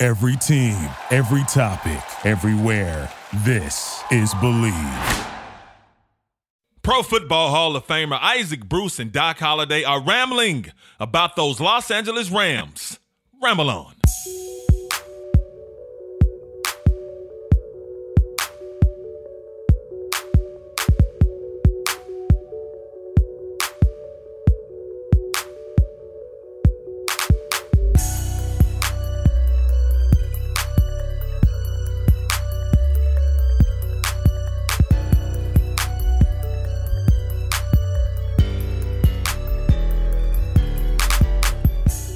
Every team, every topic, everywhere. This is Believe. Pro Football Hall of Famer Isaac Bruce and Doc Holliday are rambling about those Los Angeles Rams. Ramble on.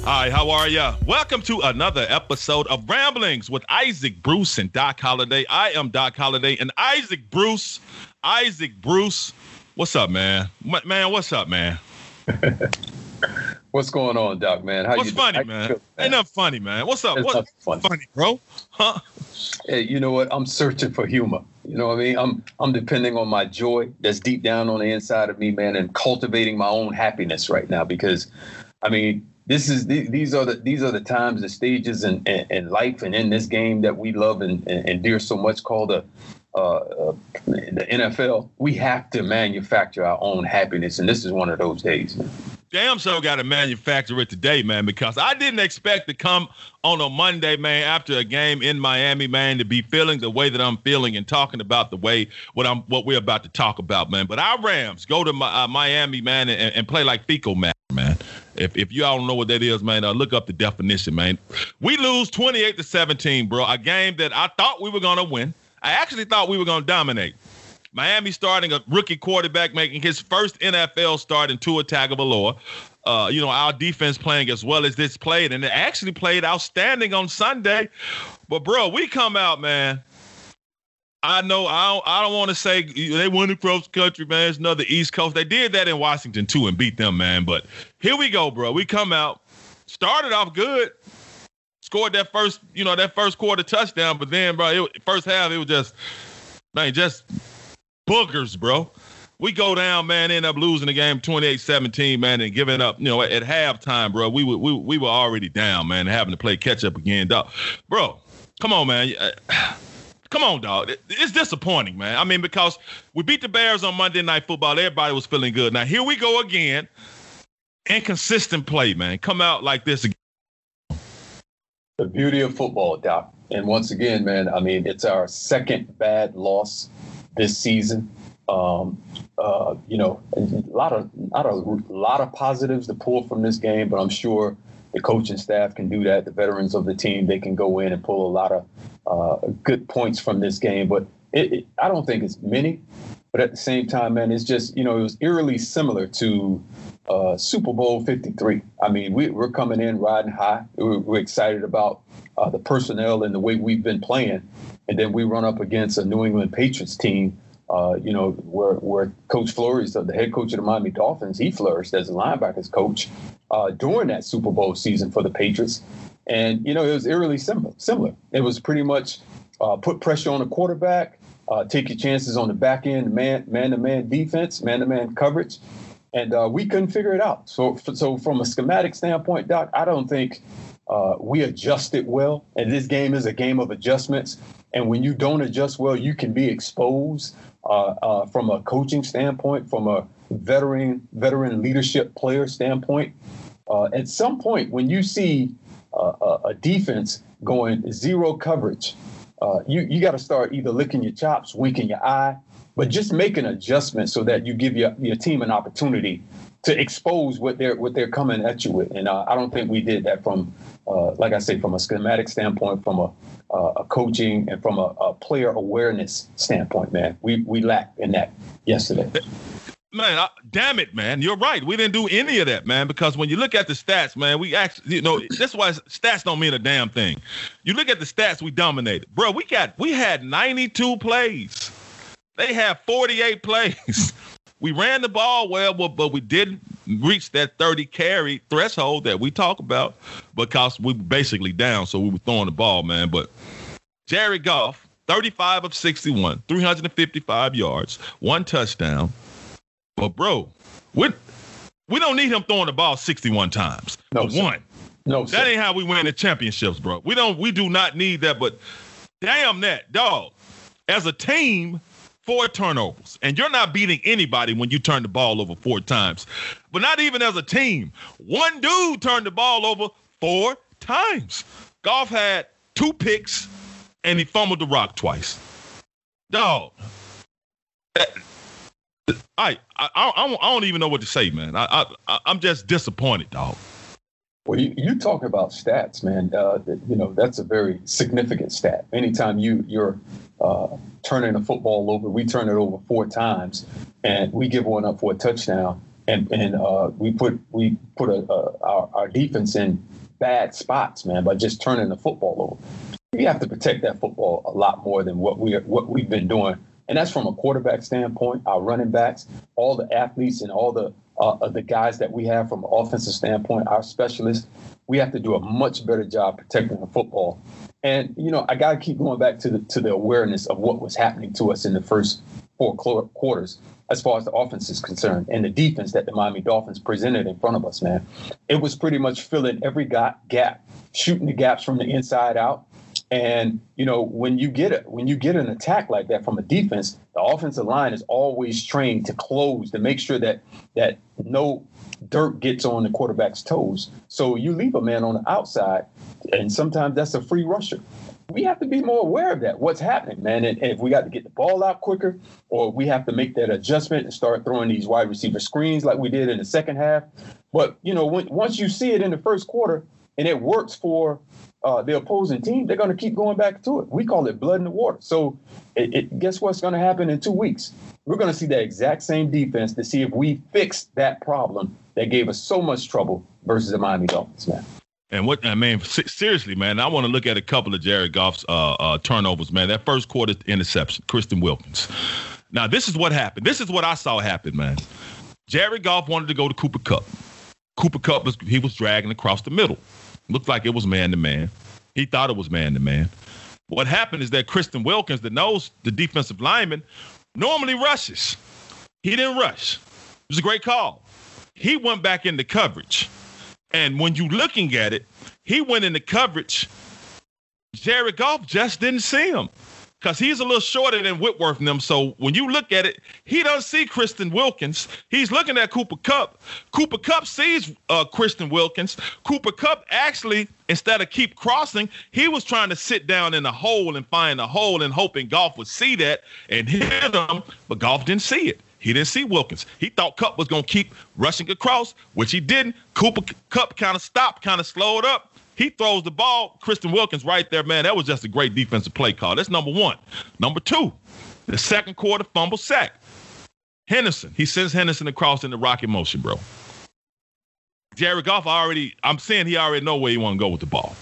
Hi, how are ya? Welcome to another episode of Ramblings with Isaac Bruce and Doc Holliday. I am Doc Holliday and Isaac Bruce. Isaac Bruce, what's up, man? Man, what's up, man? what's going on, Doc? Man, how what's you, funny, man? Feel, man? Ain't nothing funny, man. What's up? What's funny. funny, bro? Huh? Hey, you know what? I'm searching for humor. You know what I mean? I'm I'm depending on my joy that's deep down on the inside of me, man, and cultivating my own happiness right now because, I mean this is these are the these are the times the stages in, in, in life and in this game that we love and, and dear so much called the uh, uh, the NFL. We have to manufacture our own happiness, and this is one of those days. Damn, so got to manufacture it today, man, because I didn't expect to come on a Monday, man, after a game in Miami, man, to be feeling the way that I'm feeling and talking about the way what I'm what we're about to talk about, man. But our Rams go to uh, Miami, man, and, and play like fecal man, man. If if y'all don't know what that is, man, uh, look up the definition, man. We lose 28 to 17, bro. A game that I thought we were gonna win. I actually thought we were gonna dominate. Miami starting a rookie quarterback making his first NFL start in Tua Tagovailoa. Uh, you know, our defense playing as well as this played, and it actually played outstanding on Sunday. But bro, we come out, man. I know I don't, I don't want to say they won across the country, man. It's another East Coast. They did that in Washington too and beat them, man. But here we go, bro. We come out, started off good, scored that first, you know, that first quarter touchdown. But then, bro, it, first half it was just, man, just boogers, bro. We go down, man, end up losing the game 28-17, man, and giving up, you know, at, at halftime, bro. We were we, we were already down, man, having to play catch up again, dog. Bro, come on, man. Come on, dog. It's disappointing, man. I mean, because we beat the Bears on Monday Night Football. Everybody was feeling good. Now, here we go again. Inconsistent play, man. Come out like this again. The beauty of football, Doc. And once again, man, I mean, it's our second bad loss this season. Um, uh, you know, a lot of, not a lot of positives to pull from this game, but I'm sure the coaching staff can do that. The veterans of the team, they can go in and pull a lot of uh, good points from this game, but it, it, I don't think it's many. But at the same time, man, it's just you know it was eerily similar to uh, Super Bowl 53. I mean, we, are coming in riding high. We're, we're excited about uh, the personnel and the way we've been playing, and then we run up against a New England Patriots team. Uh, you know, where where Coach Flores, the head coach of the Miami Dolphins, he flourished as a linebackers coach uh, during that Super Bowl season for the Patriots. And, you know, it was eerily similar. similar. It was pretty much uh, put pressure on the quarterback, uh, take your chances on the back end, man to man defense, man to man coverage. And uh, we couldn't figure it out. So, so from a schematic standpoint, Doc, I don't think we adjusted well. And this game is a game of adjustments. And when you don't adjust well, you can be exposed from a coaching standpoint, from a veteran veteran leadership player standpoint. at some point, when you see uh, a defense going zero coverage, uh, you you got to start either licking your chops, winking your eye, but just make an adjustment so that you give your, your team an opportunity to expose what they're what they're coming at you with. And uh, I don't think we did that from, uh, like I say, from a schematic standpoint, from a, uh, Uh, a coaching and from a, a, player awareness standpoint. Man, we we lacked in that yesterday. man, I, damn it, man. You're right. We didn't do any of that, man, because when you look at the stats, man, we actually, you know, that's why stats don't mean a damn thing. You look at the stats, we dominated. Bro, we got, we had 92 plays. They had 48 plays. we ran the ball well, but we didn't reach that 30 carry threshold that we talk about because we were basically down. So we were throwing the ball, man. But Jared Goff, 35 of 61, 355 yards, one touchdown. But bro, we we don't need him throwing the ball 61 times. No, one. No, sir. that ain't how we win the championships, bro. We don't. We do not need that. But damn that dog. As a team, four turnovers, and you're not beating anybody when you turn the ball over four times. But not even as a team. One dude turned the ball over four times. Goff had two picks, and he fumbled the rock twice. Dog. I, I, I, I don't even know what to say, man. I, I, I'm just disappointed, dog. Well, you, you talk about stats, man. Uh, you know that's a very significant stat. Anytime you you're uh, turning a football over, we turn it over four times, and we give one up for a touchdown, and and uh, we put we put a, a, our, our defense in bad spots, man, by just turning the football over. We have to protect that football a lot more than what we are, what we've been doing and that's from a quarterback standpoint, our running backs, all the athletes, and all the uh, the guys that we have from an offensive standpoint, our specialists. We have to do a much better job protecting the football. And you know, I got to keep going back to the to the awareness of what was happening to us in the first four quarters, as far as the offense is concerned, and the defense that the Miami Dolphins presented in front of us. Man, it was pretty much filling every gap, shooting the gaps from the inside out, and you know, when you get it, when you get an attack like that from a defense, the offensive line is always trained to close to make sure that that no dirt gets on the quarterback's toes. So you leave a man on the outside, and sometimes that's a free rusher. We have to be more aware of that. What's happening, man? And, and if we got to get the ball out quicker, or we have to make that adjustment and start throwing these wide receiver screens like we did in the second half. But you know, when, once you see it in the first quarter and it works for uh, the opposing team, they're going to keep going back to it. We call it blood in the water. So, it, it, guess what's going to happen in two weeks? We're going to see that exact same defense to see if we fix that problem that gave us so much trouble versus the Miami Dolphins, man. And what I mean, seriously, man, I want to look at a couple of Jared Goff's uh, uh, turnovers, man. That first quarter interception, Christian Wilkins. Now, this is what happened. This is what I saw happen, man. Jared Goff wanted to go to Cooper Kupp. Cooper Kupp was he was dragging across the middle. Looked like it was man to man. He thought it was man to man. What happened is that Christian Wilkins, the nose, the defensive lineman, normally rushes. He didn't rush. It was a great call. He went back into coverage. And when you looking at it, he went into coverage. Jared Goff just didn't see him because he's a little shorter than Whitworth and them. So when you look at it, he doesn't see Christian Wilkins. He's looking at Cooper Kupp. Cooper Kupp sees uh, Christian Wilkins. Cooper Kupp actually, instead of keep crossing, he was trying to sit down in a hole and find a hole and hoping Goff would see that and hit him, but Goff didn't see it. He didn't see Wilkins. He thought Kupp was going to keep rushing across, which he didn't. Cooper Kupp kind of stopped, kind of slowed up, he throws the ball, Christian Wilkins right there, man. That was just a great defensive play call. That's number one. Number two, the second quarter fumble sack. Henderson, he sends Henderson across in the rocket motion, bro. Jared Goff already, I'm saying he already know where he want to go with the ball.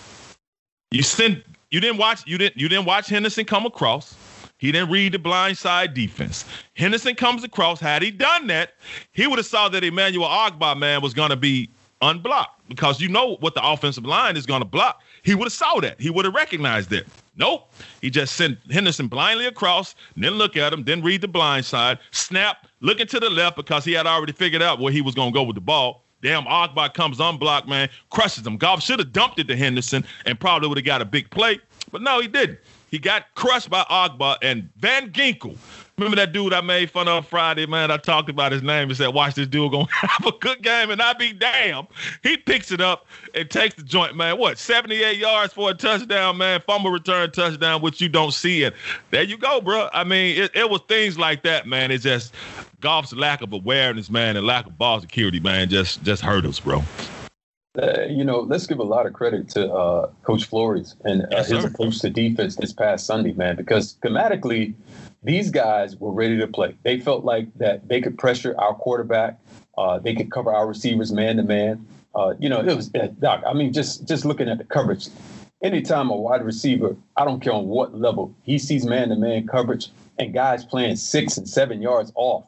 You send, you didn't watch, you didn't, you didn't watch Henderson come across. He didn't read the blind side defense. Henderson comes across. Had he done that, he would have saw that Emmanuel Ogbah, man was going to be unblocked because you know what the offensive line is going to block. He would have saw that. He would have recognized that. Nope. He just sent Henderson blindly across, then look at him, then read the blind side, snap, looking to the left because he had already figured out where he was going to go with the ball. Damn, Ogbah comes unblocked, man, crushes him. Goff should have dumped it to Henderson and probably would have got a big play, but no, he didn't. He got crushed by Ogbah and Van Ginkel Remember that dude I made fun of Friday, man? I talked about his name and said, watch this dude gonna have a good game and I be damn. He picks it up and takes the joint, man. What, 78 yards for a touchdown, man? Fumble return touchdown, which you don't see it. There you go, bro. I mean, it, it was things like that, man. It's just Goff's lack of awareness, man, and lack of ball security, man, just just hurt us, bro. Uh, you know, let's give a lot of credit to uh, Coach Flores and uh, yes, his approach to defense this past Sunday, man, because schematically, these guys were ready to play. They felt like that they could pressure our quarterback, uh, they could cover our receivers man to man. You know, it was uh, Doc. I mean, just just looking at the coverage, anytime a wide receiver, I don't care on what level, he sees man to man coverage and guys playing six and seven yards off,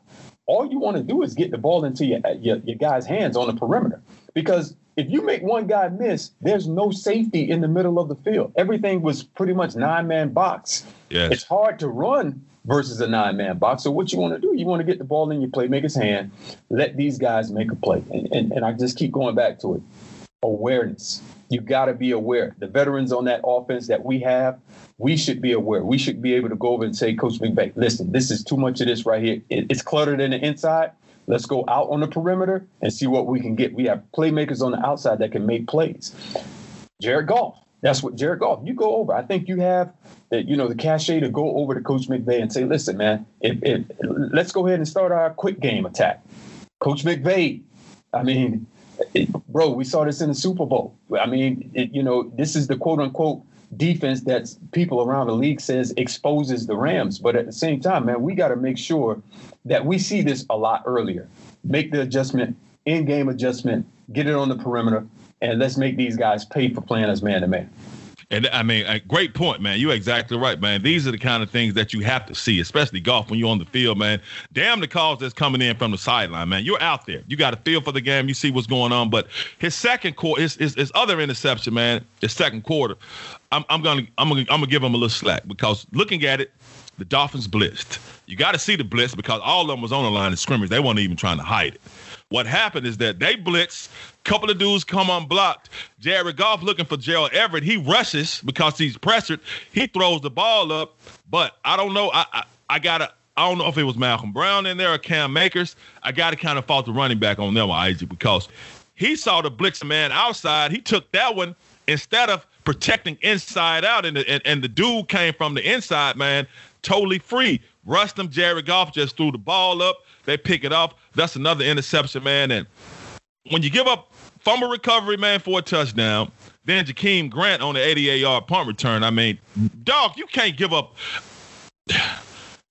all you want to do is get the ball into your, your, your guy's hands on the perimeter. Because if you make one guy miss, there's no safety in the middle of the field. Everything was pretty much nine man box. Yes. It's hard to run versus a nine man box. So what you want to do, you want to get the ball in your playmaker's hand, let these guys make a play. And, and, and I just keep going back to it. Awareness. You got to be aware. The veterans on that offense that we have, we should be aware. We should be able to go over and say, Coach McVay, listen, this is too much of this right here. it's cluttered in the inside. Let's go out on the perimeter and see what we can get. We have playmakers on the outside that can make plays. Jared Goff, that's what Jared Goff. You go over. I think you have the, you know, the cachet to go over to Coach McVay and say, listen, man, if, if, let's go ahead and start our quick game attack. Coach McVay, I mean, bro, we saw this in the Super Bowl. I mean, it, you know, this is the quote unquote defense that people around the league says exposes the Rams. But at the same time, man, we got to make sure that we see this a lot earlier. Make the adjustment, in game adjustment, get it on the perimeter, and let's make these guys pay for playing as man to man. And I mean, a great point, man. You're exactly right, man. These are the kind of things that you have to see, especially Goff when you're on the field, man. Damn the calls that's coming in from the sideline, man. You're out there. You got a feel for the game. You see what's going on. But his second quarter, his, his, his other interception, man, his second quarter, I'm, I'm gonna I'm gonna I'm gonna give him a little slack because looking at it, the Dolphins blitzed. You got to see the blitz because all of them was on the line of scrimmage. They weren't even trying to hide it. What happened is that they blitz, couple of dudes come unblocked. Jared Goff looking for Gerald Everett. He rushes because he's pressured. He throws the ball up, but I don't know. I I, I gotta. I don't know if it was Malcolm Brown in there or Cam Akers. I got to kind of fault the running back on them, IG, because he saw the blitz man outside. He took that one instead of protecting inside out, and the, and, and the dude came from the inside, man, totally free. Him. Jared Goff just threw the ball up. They pick it off. That's another interception, man. And when you give up fumble recovery, man, for a touchdown, then Jakeem Grant on the 88 yard punt return. I mean, dog, you can't give up.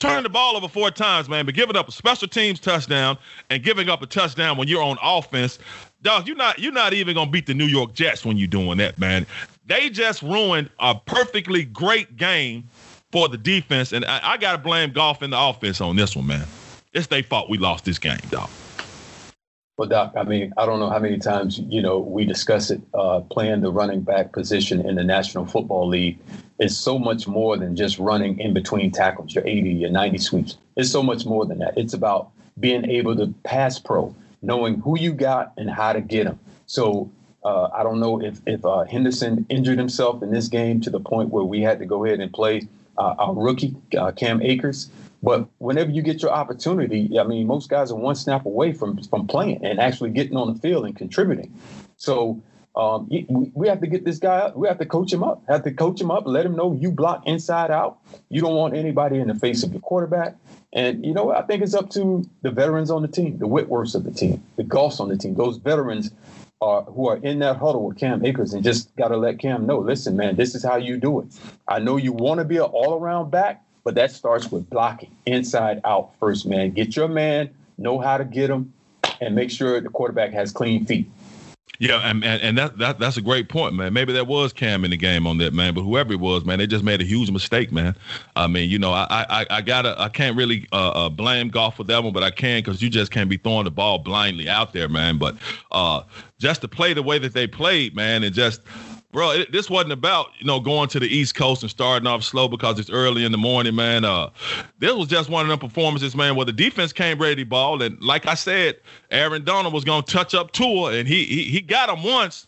Turning the ball over four times, man, but giving up a special teams touchdown and giving up a touchdown when you're on offense, dog, you're not you're not even gonna beat the New York Jets when you're doing that, man. They just ruined a perfectly great game for the defense, and I, I gotta blame Goff in the offense on this one, man. It's their fault we lost this game, dog. Well, Doc, I mean, I don't know how many times, you know, we discuss it. Uh, playing the running back position in the National Football League is so much more than just running in between tackles, your 80, your 90 sweeps. It's so much more than that. It's about being able to pass pro, knowing who you got and how to get them. So uh, I don't know if, if uh, Henderson injured himself in this game to the point where we had to go ahead and play uh, our rookie, uh, Cam Akers. But whenever you get your opportunity, I mean, most guys are one snap away from from playing and actually getting on the field and contributing. So um, we have to get this guy up. We have to coach him up. Have to coach him up. Let him know you block inside out. You don't want anybody in the face of your quarterback. And you know, I think it's up to the veterans on the team, the Whitworths of the team, the Goffs on the team. Those veterans are who are in that huddle with Cam Akers and just got to let Cam know. Listen, man, this is how you do it. I know you want to be an all-around back, but that starts with blocking inside out first, man. Get your man, know how to get him, and make sure the quarterback has clean feet. Yeah, and and, that, that that's a great point, man. Maybe there was Cam in the game on that, man. But whoever it was, man, they just made a huge mistake, man. I mean, you know, I I, I gotta I can't really uh, uh, blame Goff for that one, but I can because you just can't be throwing the ball blindly out there, man. But uh, just to play the way that they played, man, and just bro, it, this wasn't about you know going to the East Coast and starting off slow because it's early in the morning, man. Uh, this was just one of them performances, man, where the defense came ready ball, and like I said, Aaron Donald was gonna touch up Tua, and he he, he got him once,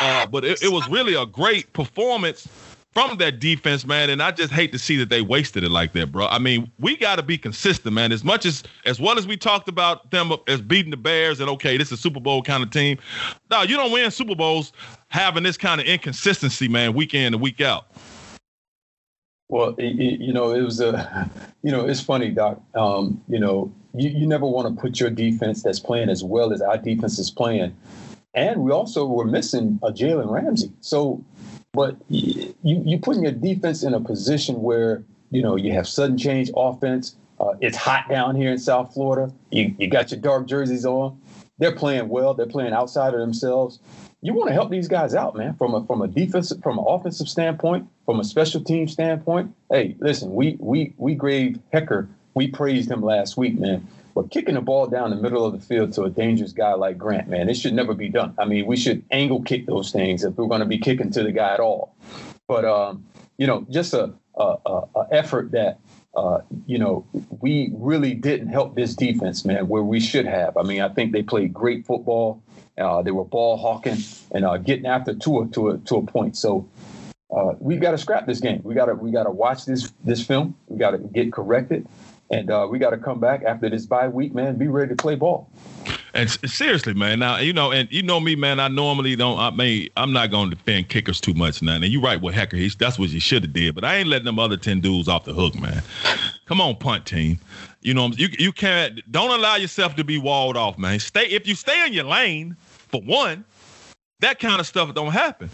uh, but it, it was really a great performance from that defense, man. And I just hate to see that they wasted it like that, bro. I mean, we got to be consistent, man. As much as as well as we talked about them as beating the Bears and okay, this is a Super Bowl kind of team. No, you don't win Super Bowls having this kind of inconsistency, man, week in and week out. Well, it, it, you know, it was a, you know, it's funny, Doc. Um, you know, you, you never want to put your defense that's playing as well as our defense is playing and we also were missing a Jalen Ramsey. So, but you you putting your defense in a position where you know you have sudden change offense. Uh, it's hot down here in South Florida. You you got your dark jerseys on. They're playing well. They're playing outside of themselves. You want to help these guys out, man. From a from a defensive, from an offensive standpoint, from a special team standpoint. Hey, listen, we we we gave Hekker. We praised him last week, man. But kicking the ball down the middle of the field to a dangerous guy like Grant, man, it should never be done. I mean, we should angle kick those things if we're going to be kicking to the guy at all. But um, you know, just a, a, a effort that uh, you know we really didn't help this defense, man, where we should have. I mean, I think they played great football. Uh, they were ball hawking and uh, getting after Tua to a to a point. So uh, we've got to scrap this game. We got to we got to watch this this film. We got to get corrected. And uh, we got to come back after this bye week, man. Be ready to play ball. And seriously, man. Now you know, and you know me, man. I normally don't. I mean, I'm not going to defend kickers too much now. And you're right with Hekker. He's that's what he should have did. But I ain't letting them other ten dudes off the hook, man. Come on, punt team. You know, you you can't. Don't allow yourself to be walled off, man. Stay if you stay in your lane. For one, that kind of stuff don't happen.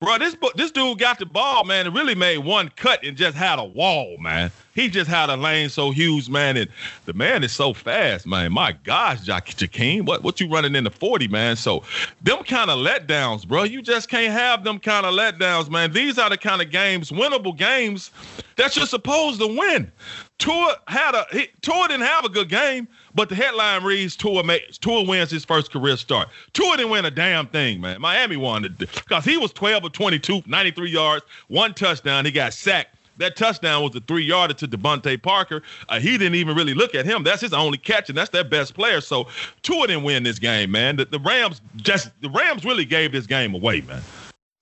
Bro, this this dude got the ball, man, and really made one cut and just had a wall, man. He just had a lane so huge, man, and the man is so fast, man. My gosh, Jakeem, what what you running in the 40, man? So them kind of letdowns, bro. You just can't have them kind of letdowns, man. These are the kind of games, winnable games, that you're supposed to win. Tua had a he, Tua didn't have a good game, but the headline reads Tua Tua wins his first career start. Tua didn't win a damn thing, man. Miami won because he was 12 of 22, 93 yards, one touchdown. He got sacked. That touchdown was a three yarder to DeVante Parker. Uh, he didn't even really look at him. That's his only catch, and that's their best player. So Tua didn't win this game, man. The, the Rams just the Rams really gave this game away, man.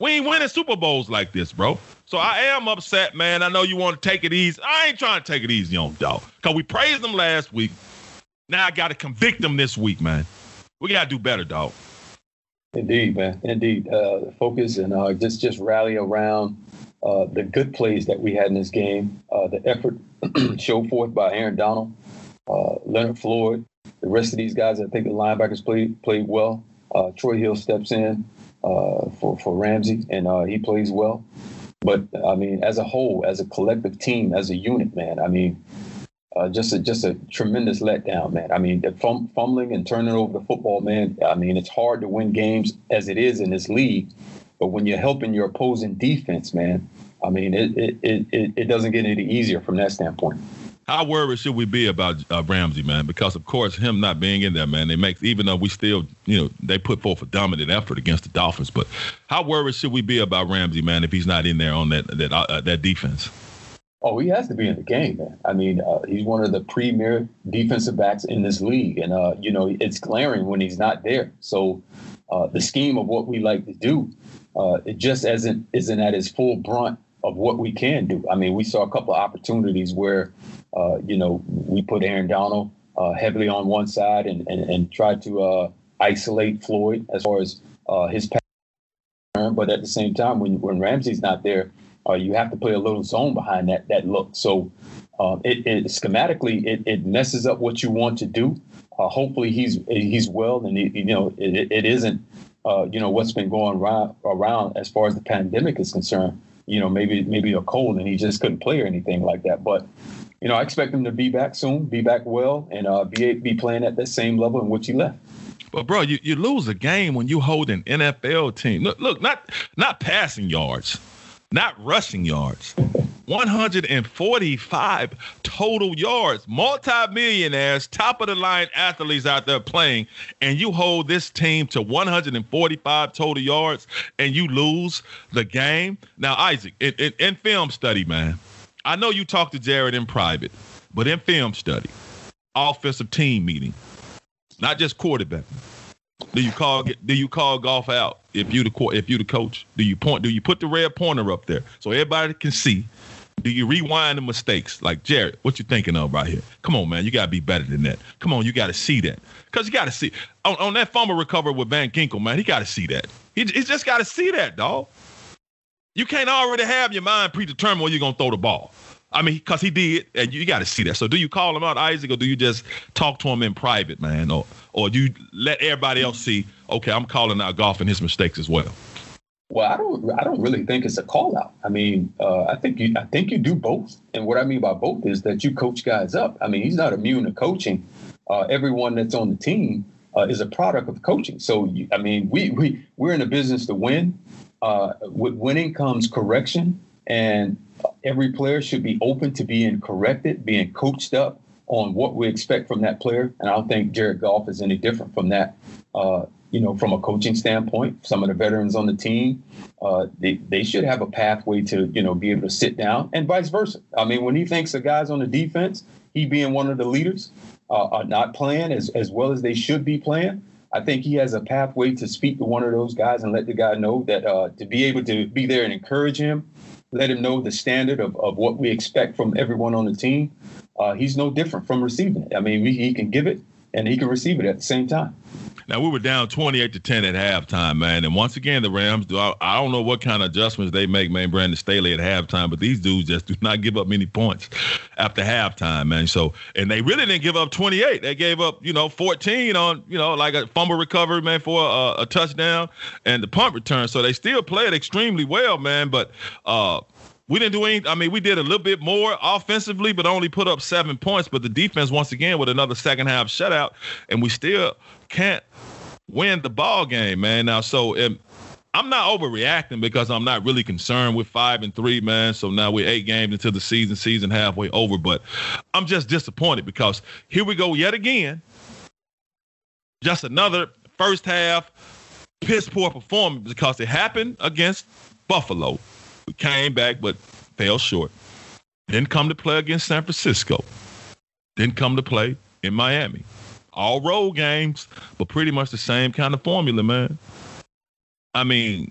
We ain't winning Super Bowls like this, bro. So I am upset, man. I know you want to take it easy. I ain't trying to take it easy on dog. Cause we praised them last week. Now I got to convict them this week, man. We got to do better, dog. Indeed, man. Indeed. Uh, focus and uh, just just rally around uh, the good plays that we had in this game. Uh, the effort showed forth by Aaron Donald, uh, Leonard Floyd, the rest of these guys. I think the linebackers played played well. Uh, Troy Hill steps in for for Ramsey, and he plays well. But I mean, as a whole, as a collective team, as a unit, man. I mean, uh, just a just a tremendous letdown, man. I mean, fum- fumbling and turning over the football, man. I mean, it's hard to win games as it is in this league, but when you're helping your opposing defense, man, I mean, it it it, it doesn't get any easier from that standpoint. How worried should we be about uh, Ramsey, man? Because of course, him not being in there, man, they make even though we still, you know, they put forth a dominant effort against the Dolphins. But how worried should we be about Ramsey, man, if he's not in there on that that uh, that defense? Oh, he has to be in the game, man. I mean, uh, he's one of the premier defensive backs in this league, and uh, you know it's glaring when he's not there. So uh, the scheme of what we like to do, uh, it just isn't isn't at its full brunt of what we can do. I mean, we saw a couple of opportunities where, uh, you know, we put Aaron Donald uh, heavily on one side and and, and tried to isolate Floyd as far as his pass, but at the same time, when when Ramsey's not there uh, you have to play a little zone behind that that look. So um, it, it, schematically it, it messes up what you want to do. Uh, hopefully he's he's well, and he, you know it, it isn't uh, you know what's been going around, around as far as the pandemic is concerned. You know maybe maybe a cold and he just couldn't play or anything like that. But you know I expect him to be back soon, be back well, and uh, be be playing at that same level in which he left. But bro, you, you lose a game when you hold an NFL team. Look, look, not not passing yards not rushing yards. 145 total yards. Multi-millionaires, top of the line athletes out there playing, and you hold this team to 145 total yards and you lose the game. Now, Isaac, in, in, in film study, man, I know you talked to Jared in private, but in film study, offensive team meeting, not just quarterback. Do you call do you call Goff out if you the if you the coach? Do you point do you put the red pointer up there so everybody can see? Do you rewind the mistakes? Like Jared, what you thinking of right here? Come on, man, you gotta be better than that. Come on, you gotta see that because you gotta see on, on that fumble recovery with Van Ginkel, man. He gotta see that. He, he just gotta see that, dog. You can't already have your mind predetermined where you're gonna throw the ball. I mean, because he did, and you got to see that. So, do you call him out, Isaac, or do you just talk to him in private, man, or or do you let everybody else see okay, I'm calling out Goff and his mistakes as well? Well, I don't. I don't really think it's a call out. I mean, uh, I think you. I think you do both. And what I mean by both is that you coach guys up. I mean, he's not immune to coaching. Uh, everyone that's on the team uh, is a product of coaching. So, you, I mean, we we we're in a business to win. Uh, with winning comes correction, and every player should be open to being corrected, being coached up on what we expect from that player. And I don't think Jared Goff is any different from that. You know, from a coaching standpoint, some of the veterans on the team, uh, they, they should have a pathway to, you know, be able to sit down and vice versa. I mean, when he thinks the guys on the defense, he being one of the leaders, uh, are not playing as, as well as they should be playing, I think he has a pathway to speak to one of those guys and let the guy know that uh, to be able to be there and encourage him, let him know the standard of, of what we expect from everyone on the team. Uh, he's no different from receiving it. I mean, he can give it and he can receive it at the same time. Now we were down 28 to 10 at halftime, man. And once again, the Rams do. I, I don't know what kind of adjustments they make, man. Brandon Staley at halftime, but these dudes just do not give up many points after halftime, man. So, and they really didn't give up 28. They gave up, you know, 14 on, you know, like a fumble recovery, man, for a, a touchdown and the punt return. So they still played extremely well, man. But uh, we didn't do any. I mean, we did a little bit more offensively, but only put up seven points. But the defense, once again, with another second half shutout, and we still can't win the ball game, man. Now, so I'm not overreacting because I'm not really concerned with five and three, man. So now we're eight games into the season, season halfway over. But I'm just disappointed because here we go yet again. Just another first half piss poor performance because it happened against Buffalo. We came back, but fell short. Didn't come to play against San Francisco. Didn't come to play in Miami all road games, but pretty much the same kind of formula, man. I mean,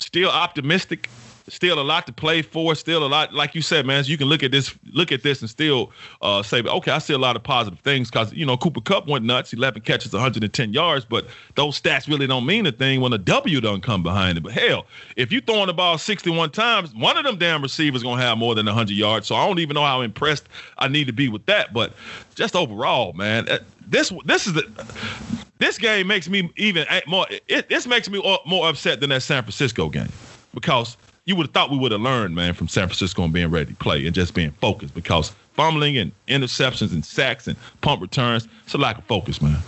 still optimistic still a lot to play for. Still a lot, like you said, man. So you can look at this, look at this, and still uh, say, okay, I see a lot of positive things because you know Cooper Kupp went nuts, 11 catches, 110 yards, but those stats really don't mean a thing when a W don't come behind it. But hell, if you throwing the ball 61 times, one of them damn receivers gonna have more than 100 yards. So I don't even know how impressed I need to be with that. But just overall, man, uh, this this is the this game makes me even more. It, this makes me more upset than that San Francisco game because you would have thought we would have learned, man, from San Francisco and being ready to play and just being focused because fumbling and interceptions and sacks and punt returns, it's a lack of focus, man.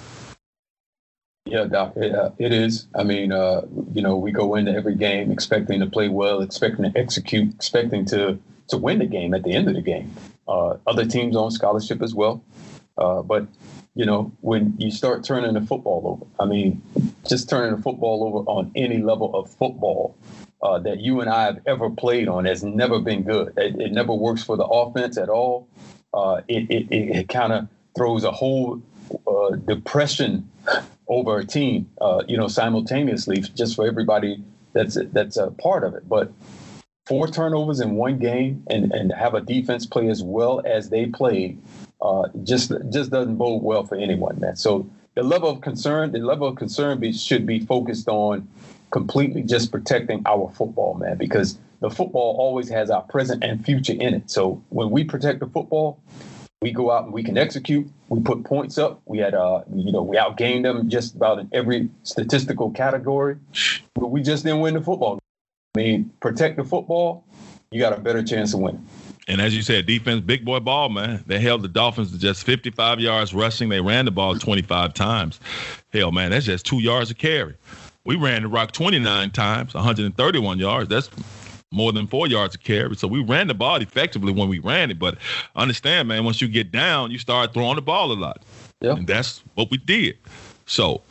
Yeah, Doc, it, uh, it is. I mean, uh, you know, we go into every game expecting to play well, expecting to execute, expecting to to win the game at the end of the game. Uh, other teams on scholarship as well, uh, but you know, when you start turning the football over, I mean, just turning the football over on any level of football uh, that you and I have ever played on has never been good. It, it never works for the offense at all. Uh, it it, it kind of throws a whole uh, depression over a team, uh, you know, simultaneously, just for everybody that's that's a part of it. But four turnovers in one game and, and have a defense play as well as they played uh, just just doesn't bode well for anyone, man. So the level of concern, the level of concern be, should be focused on completely just protecting our football, man, because the football always has our present and future in it. So when we protect the football, we go out and we can execute. We put points up. We had, uh, you know, we outgained them just about in every statistical category. But we just didn't win the football. I mean, protect the football, you got a better chance of winning. And as you said, defense, big boy ball, man. They held the Dolphins to just 55 yards rushing. They ran the ball 25 times. Hell, man, that's just two yards a carry. We ran the rock 29 times, 131 yards. That's more than four yards of carry. So we ran the ball effectively when we ran it. But understand, man, once you get down, you start throwing the ball a lot. Yeah. And that's what we did. So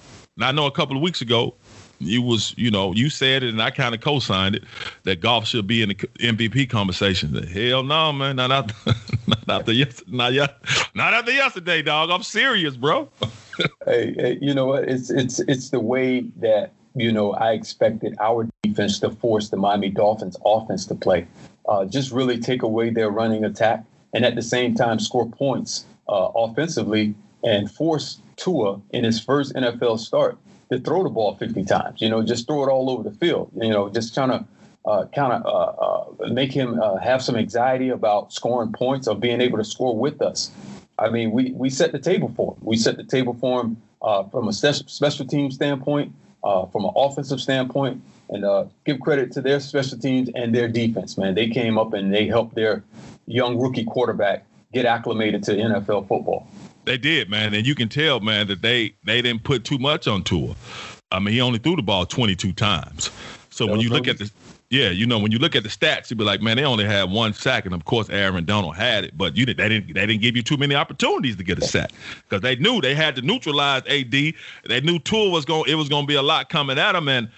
I know a couple of weeks ago, you was, you know, you said it and I kind of co-signed it that Goff should be in the MVP conversation. Hell no, man. Not after, not after yesterday. Not, yet, not after yesterday, dog. I'm serious, bro. hey, hey, you know what? It's it's it's the way that you know, I expected our defense to force the Miami Dolphins offense to play. Uh, just really take away their running attack and at the same time score points uh, offensively and force Tua in his first NFL start to throw the ball 50 times. You know, just throw it all over the field. You know, just trying to uh, kind of uh, uh, make him uh, have some anxiety about scoring points or being able to score with us. I mean, we we set the table for him. We set the table for him from a special team standpoint, uh, from an offensive standpoint, and uh, give credit to their special teams and their defense. Man, they came up and they helped their young rookie quarterback get acclimated to NFL football. They did, man, and you can tell, man, that they they didn't put too much on Tua. I mean, he only threw the ball 22 times. So that when you look at the yeah, you know, when you look at the stats, you'd be like, man, they only had one sack, and of course, Aaron Donald had it, but you didn't, they didn't they didn't give you too many opportunities to get a sack because they knew they had to neutralize AD. They knew Tua was going it was going to be a lot coming at him, and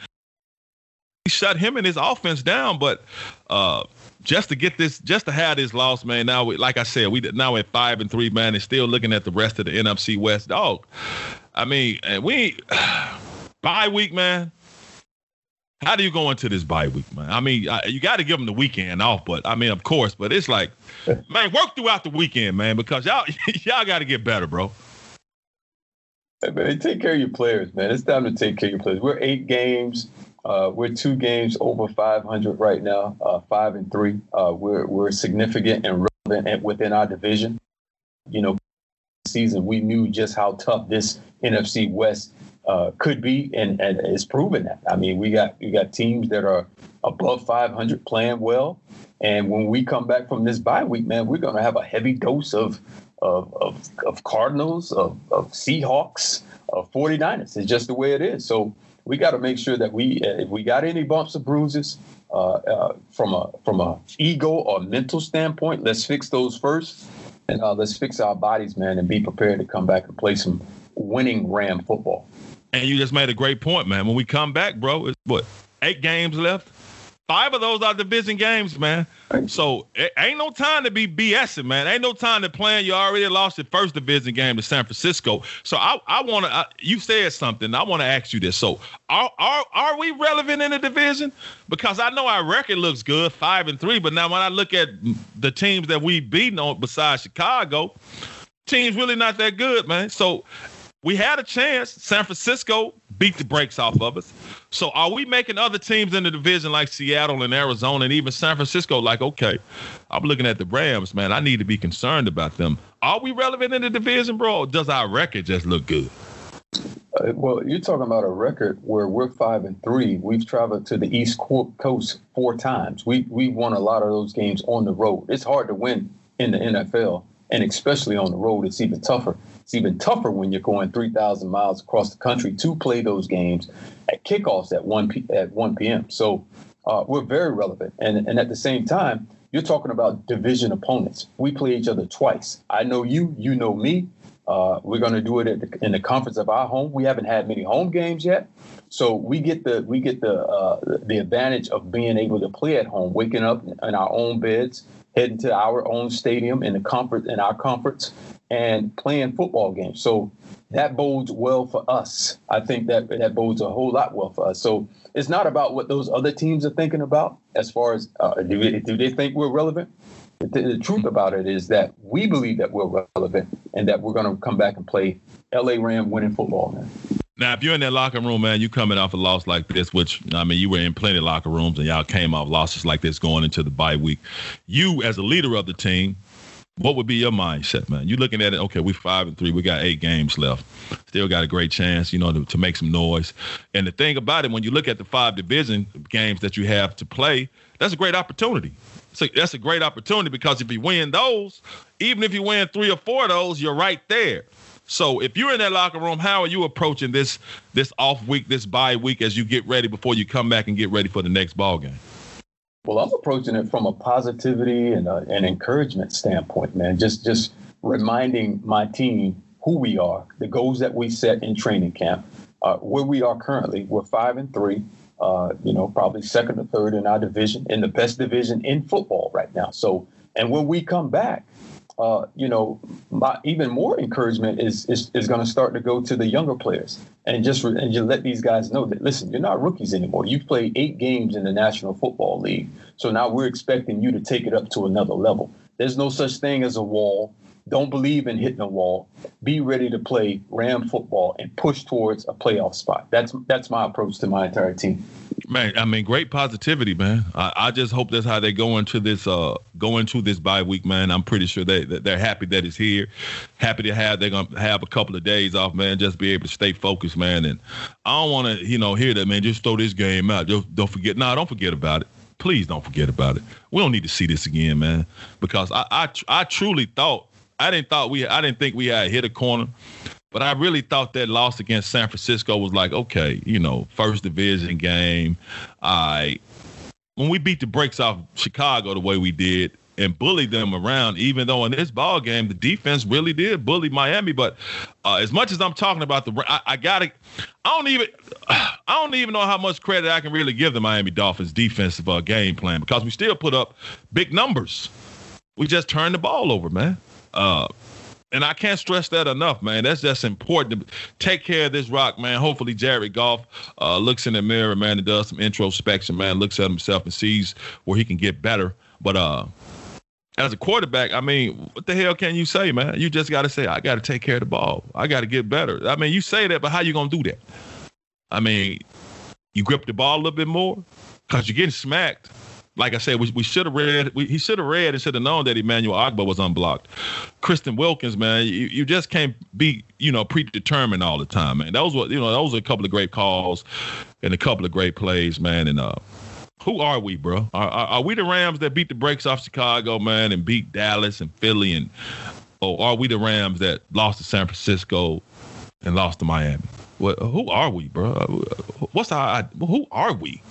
he shut him and his offense down. But uh, just to get this, just to have this loss, man. Now, we, like I said, we now at five and three, man, and still looking at the rest of the NFC West. Dog, I mean, we bye week, man how do you go into this bye week, man? I mean, I, you got to give them the weekend off, but I mean, of course, but it's like, man, work throughout the weekend, man, because y'all y'all got to get better, bro. Hey, man, take care of your players, man. It's time to take care of your players. We're eight games. Uh, we're two games over 500 right now, uh, five and three. Uh, we're we're significant and relevant within our division. You know, season we knew just how tough this NFC West uh, could be, and, and it's proven that. I mean, we got we got teams that are above 500 playing well, and when we come back from this bye week, man, we're going to have a heavy dose of of of, of Cardinals, of, of Seahawks, of 49ers. It's just the way it is. So we got to make sure that we, uh, if we got any bumps or bruises uh, uh, from a from a ego or mental standpoint, let's fix those first, and uh, let's fix our bodies, man, and be prepared to come back and play some winning Ram football. And you just made a great point, man. When we come back, bro, it's what eight games left. Five of those are division games, man. So it ain't no time to be BSing, man. Ain't no time to plan. You already lost your first division game to San Francisco. So I, I want to. You said something. I want to ask you this. So are are are we relevant in the division? Because I know our record looks good, five and three. But now when I look at the teams that we've beaten on besides Chicago, teams really not that good, man. So we had a chance. San Francisco beat the brakes off of us. So are we making other teams in the division like Seattle and Arizona and even San Francisco like, okay, I'm looking at the Rams, man. I need to be concerned about them. Are we relevant in the division, bro? does our record just look good? Uh, well, you're talking about a record where we're five and three. We've traveled to the East Coast four times. We we won a lot of those games on the road. It's hard to win in the NFL, and especially on the road, it's even tougher. It's even tougher when you're going 3,000 miles across the country to play those games at kickoffs at 1 p- at 1 p.m. So uh, we're very relevant, and and at the same time, you're talking about division opponents. We play each other twice. I know you, you know me. Uh, we're going to do it the, in the conference of our home. We haven't had many home games yet, so we get the we get the uh, the advantage of being able to play at home, waking up in our own beds, heading to our own stadium in the comfort in our comforts, and playing football games. So that bodes well for us. I think that that bodes a whole lot well for us. So it's not about what those other teams are thinking about as far as uh, do, they, do they think we're relevant. The, the, truth about it is that we believe that we're relevant and that we're going to come back and play LA Ram winning football, man. Now, if you're in that locker room, man, you coming off a loss like this, which I mean, you were in plenty of locker rooms and y'all came off losses like this going into the bye week. You, as a leader of the team, what would be your mindset, man? You looking at it, okay, we five and three, we got eight games left. Still got a great chance, you know, to, to make some noise. And the thing about it, when you look at the five division games that you have to play, that's a great opportunity. So that's a great opportunity because if you win those, even if you win three or four of those, you're right there. So if you're in that locker room, how are you approaching this this off week, this bye week as you get ready before you come back and get ready for the next ball game? Well, I'm approaching it from a positivity and a, an encouragement standpoint, man. Just just reminding my team who we are, the goals that we set in training camp, uh, where we are currently. We're five and three. Uh, you know, probably second or third in our division, in the best division in football right now. So, and when we come back, uh, you know, my, even more encouragement is is, is going to start to go to the younger players and just and just let these guys know that listen, you're not rookies anymore. You've played eight games in the National Football League, so now we're expecting you to take it up to another level. There's no such thing as a wall. Don't believe in hitting a wall. Be ready to play Ram football and push towards a playoff spot. That's that's my approach to my entire team. Man, I mean, great positivity, man. I, I, just hope that's how they go into this uh go into this bye week, man. I'm pretty sure they they're happy that it's here, happy to have they're gonna have a couple of days off, man. Just be able to stay focused, man. And I don't want to, you know, hear that, man. Just throw this game out. Just don't forget. No, nah, don't forget about it. Please don't forget about it. We don't need to see this again, man. Because I I, I truly thought I didn't thought we I didn't think we had hit a corner. But I really thought that loss against San Francisco was like, okay, you know, first division game. I when we beat the brakes off Chicago the way we did and bullied them around, even though in this ball game the defense really did bully Miami. But uh, as much as I'm talking about the, I, I, gotta, I don't even, I don't even know how much credit I can really give the Miami Dolphins defensive uh, game plan because we still put up big numbers. We just turned the ball over, man. Uh, and I can't stress that enough, man. That's just important take care of this rock, man. Hopefully, Jared Goff uh, looks in the mirror, man, and does some introspection, man. Looks at himself and sees where he can get better. But uh, as a quarterback, I mean, what the hell can you say, man? You just got to say, I got to take care of the ball. I got to get better. I mean, you say that, but how you gonna do that? I mean, you grip the ball a little bit more because you're getting smacked like I said, we, we should have read. We, he should have read and should have known that Emmanuel Ogbah was unblocked. Christian Wilkins, man, you, you just can't be you know predetermined all the time, man. Those were you know those were a couple of great calls and a couple of great plays, man. And uh, who are we, bro? Are, are, are we the Rams that beat the brakes off Chicago, man, and beat Dallas and Philly, and or are we the Rams that lost to San Francisco and lost to Miami? What? Who are we, bro? What's our? Who are we?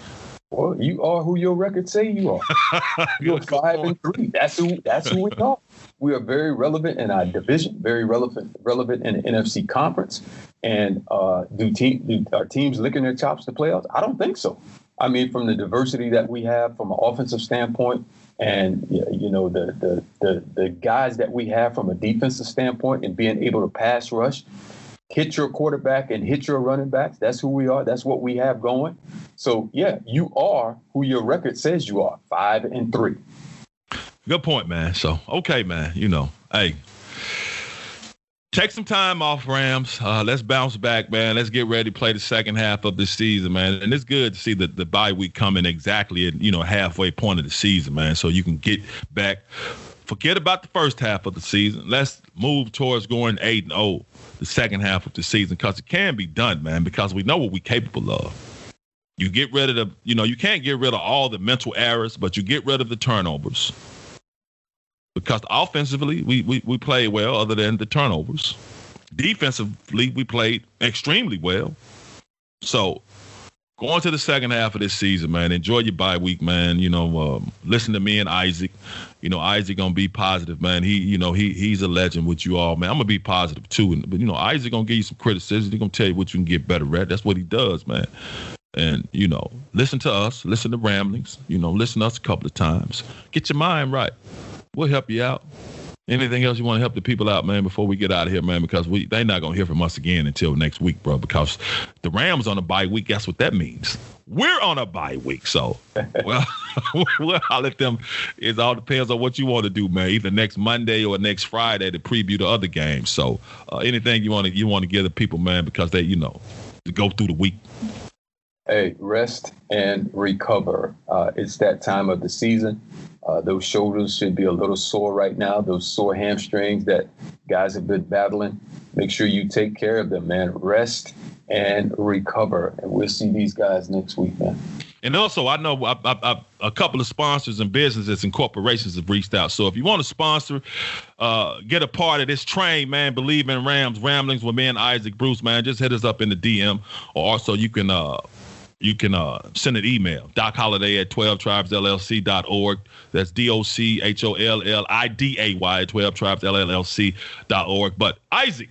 Well, you are who your records say you are. You're five and three. That's who. That's who we are. We are very relevant in our division. Very relevant. Relevant in the NFC conference. And uh, do team do our teams licking their chops to playoffs? I don't think so. I mean, from the diversity that we have from an offensive standpoint, and you know the the the, the guys that we have from a defensive standpoint, and being able to pass rush hit your quarterback and hit your running backs. That's who we are. That's what we have going. So yeah, you are who your record says you are. Five and three. Good point, man. So okay, man. You know, hey. Take some time off, Rams. Uh, let's bounce back, man. Let's get ready to play the second half of the season, man. And it's good to see the, the bye week coming exactly at you know halfway point of the season, man. So you can get back. Forget about the first half of the season. Let's move towards going eight and zero oh the second half of the season because it can be done, man, because we know what we're capable of. You get rid of the, you know, you can't get rid of all the mental errors, but you get rid of the turnovers. Because offensively, we, we, we play well other than the turnovers. Defensively, we played extremely well. So going to the second half of this season, man, enjoy your bye week, man. You know, um, listen to me and Isaac you know, Isaac gonna be positive, man. He, you know, he he's a legend with you all, man. I'm gonna be positive too. And but you know, Isaac gonna give you some criticism. He's gonna tell you what you can get better at. That's what he does, man. And you know, listen to us, listen to ramblings. You know, listen to us a couple of times. Get your mind right. We'll help you out. Anything else you want to help the people out, man, before we get out of here, man? Because we they're not gonna hear from us again until next week, bro. Because the Rams on a bye week. That's what that means. We're on a bye week, so well, well, I'll let them. It all depends on what you want to do, man. Either next Monday or next Friday to preview the other games. So uh, anything you want to you want to give the people, man, because they you know to go through the week. Hey, rest and recover. Uh, it's that time of the season. Uh, those shoulders should be a little sore right now, those sore hamstrings that guys have been battling. Make sure you take care of them, man. Rest and recover. And we'll see these guys next week, man. And also, I know I, I, I, a couple of sponsors and businesses and corporations have reached out. So if you want to sponsor, uh, get a part of this train, man, believe in Rams, Ramblings with me and Isaac Bruce, man, just hit us up in the DM. Or also, you can uh, you can uh, send an email, Doc Holliday at 12tribesllc.org. That's D O C H O L L I D A Y, 12tribesllc.org. But Isaac,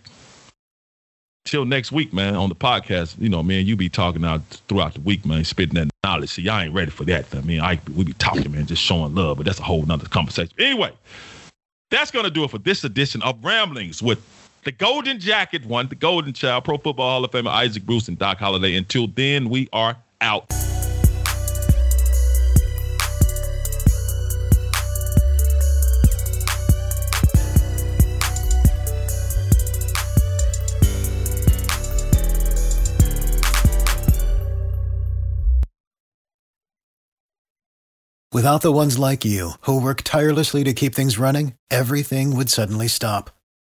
till next week, man, on the podcast, you know, man, you be talking out throughout the week, man, spitting that knowledge. See, y'all ain't ready for that. I mean, I we be talking, man, just showing love, but that's a whole nother conversation. Anyway, that's gonna do it for this edition of Ramblings with the Golden Jacket one, the Golden Child, Pro Football Hall of Famer Isaac Bruce and Doc Holliday. Until then, we are out. Without the ones like you, who work tirelessly to keep things running, everything would suddenly stop.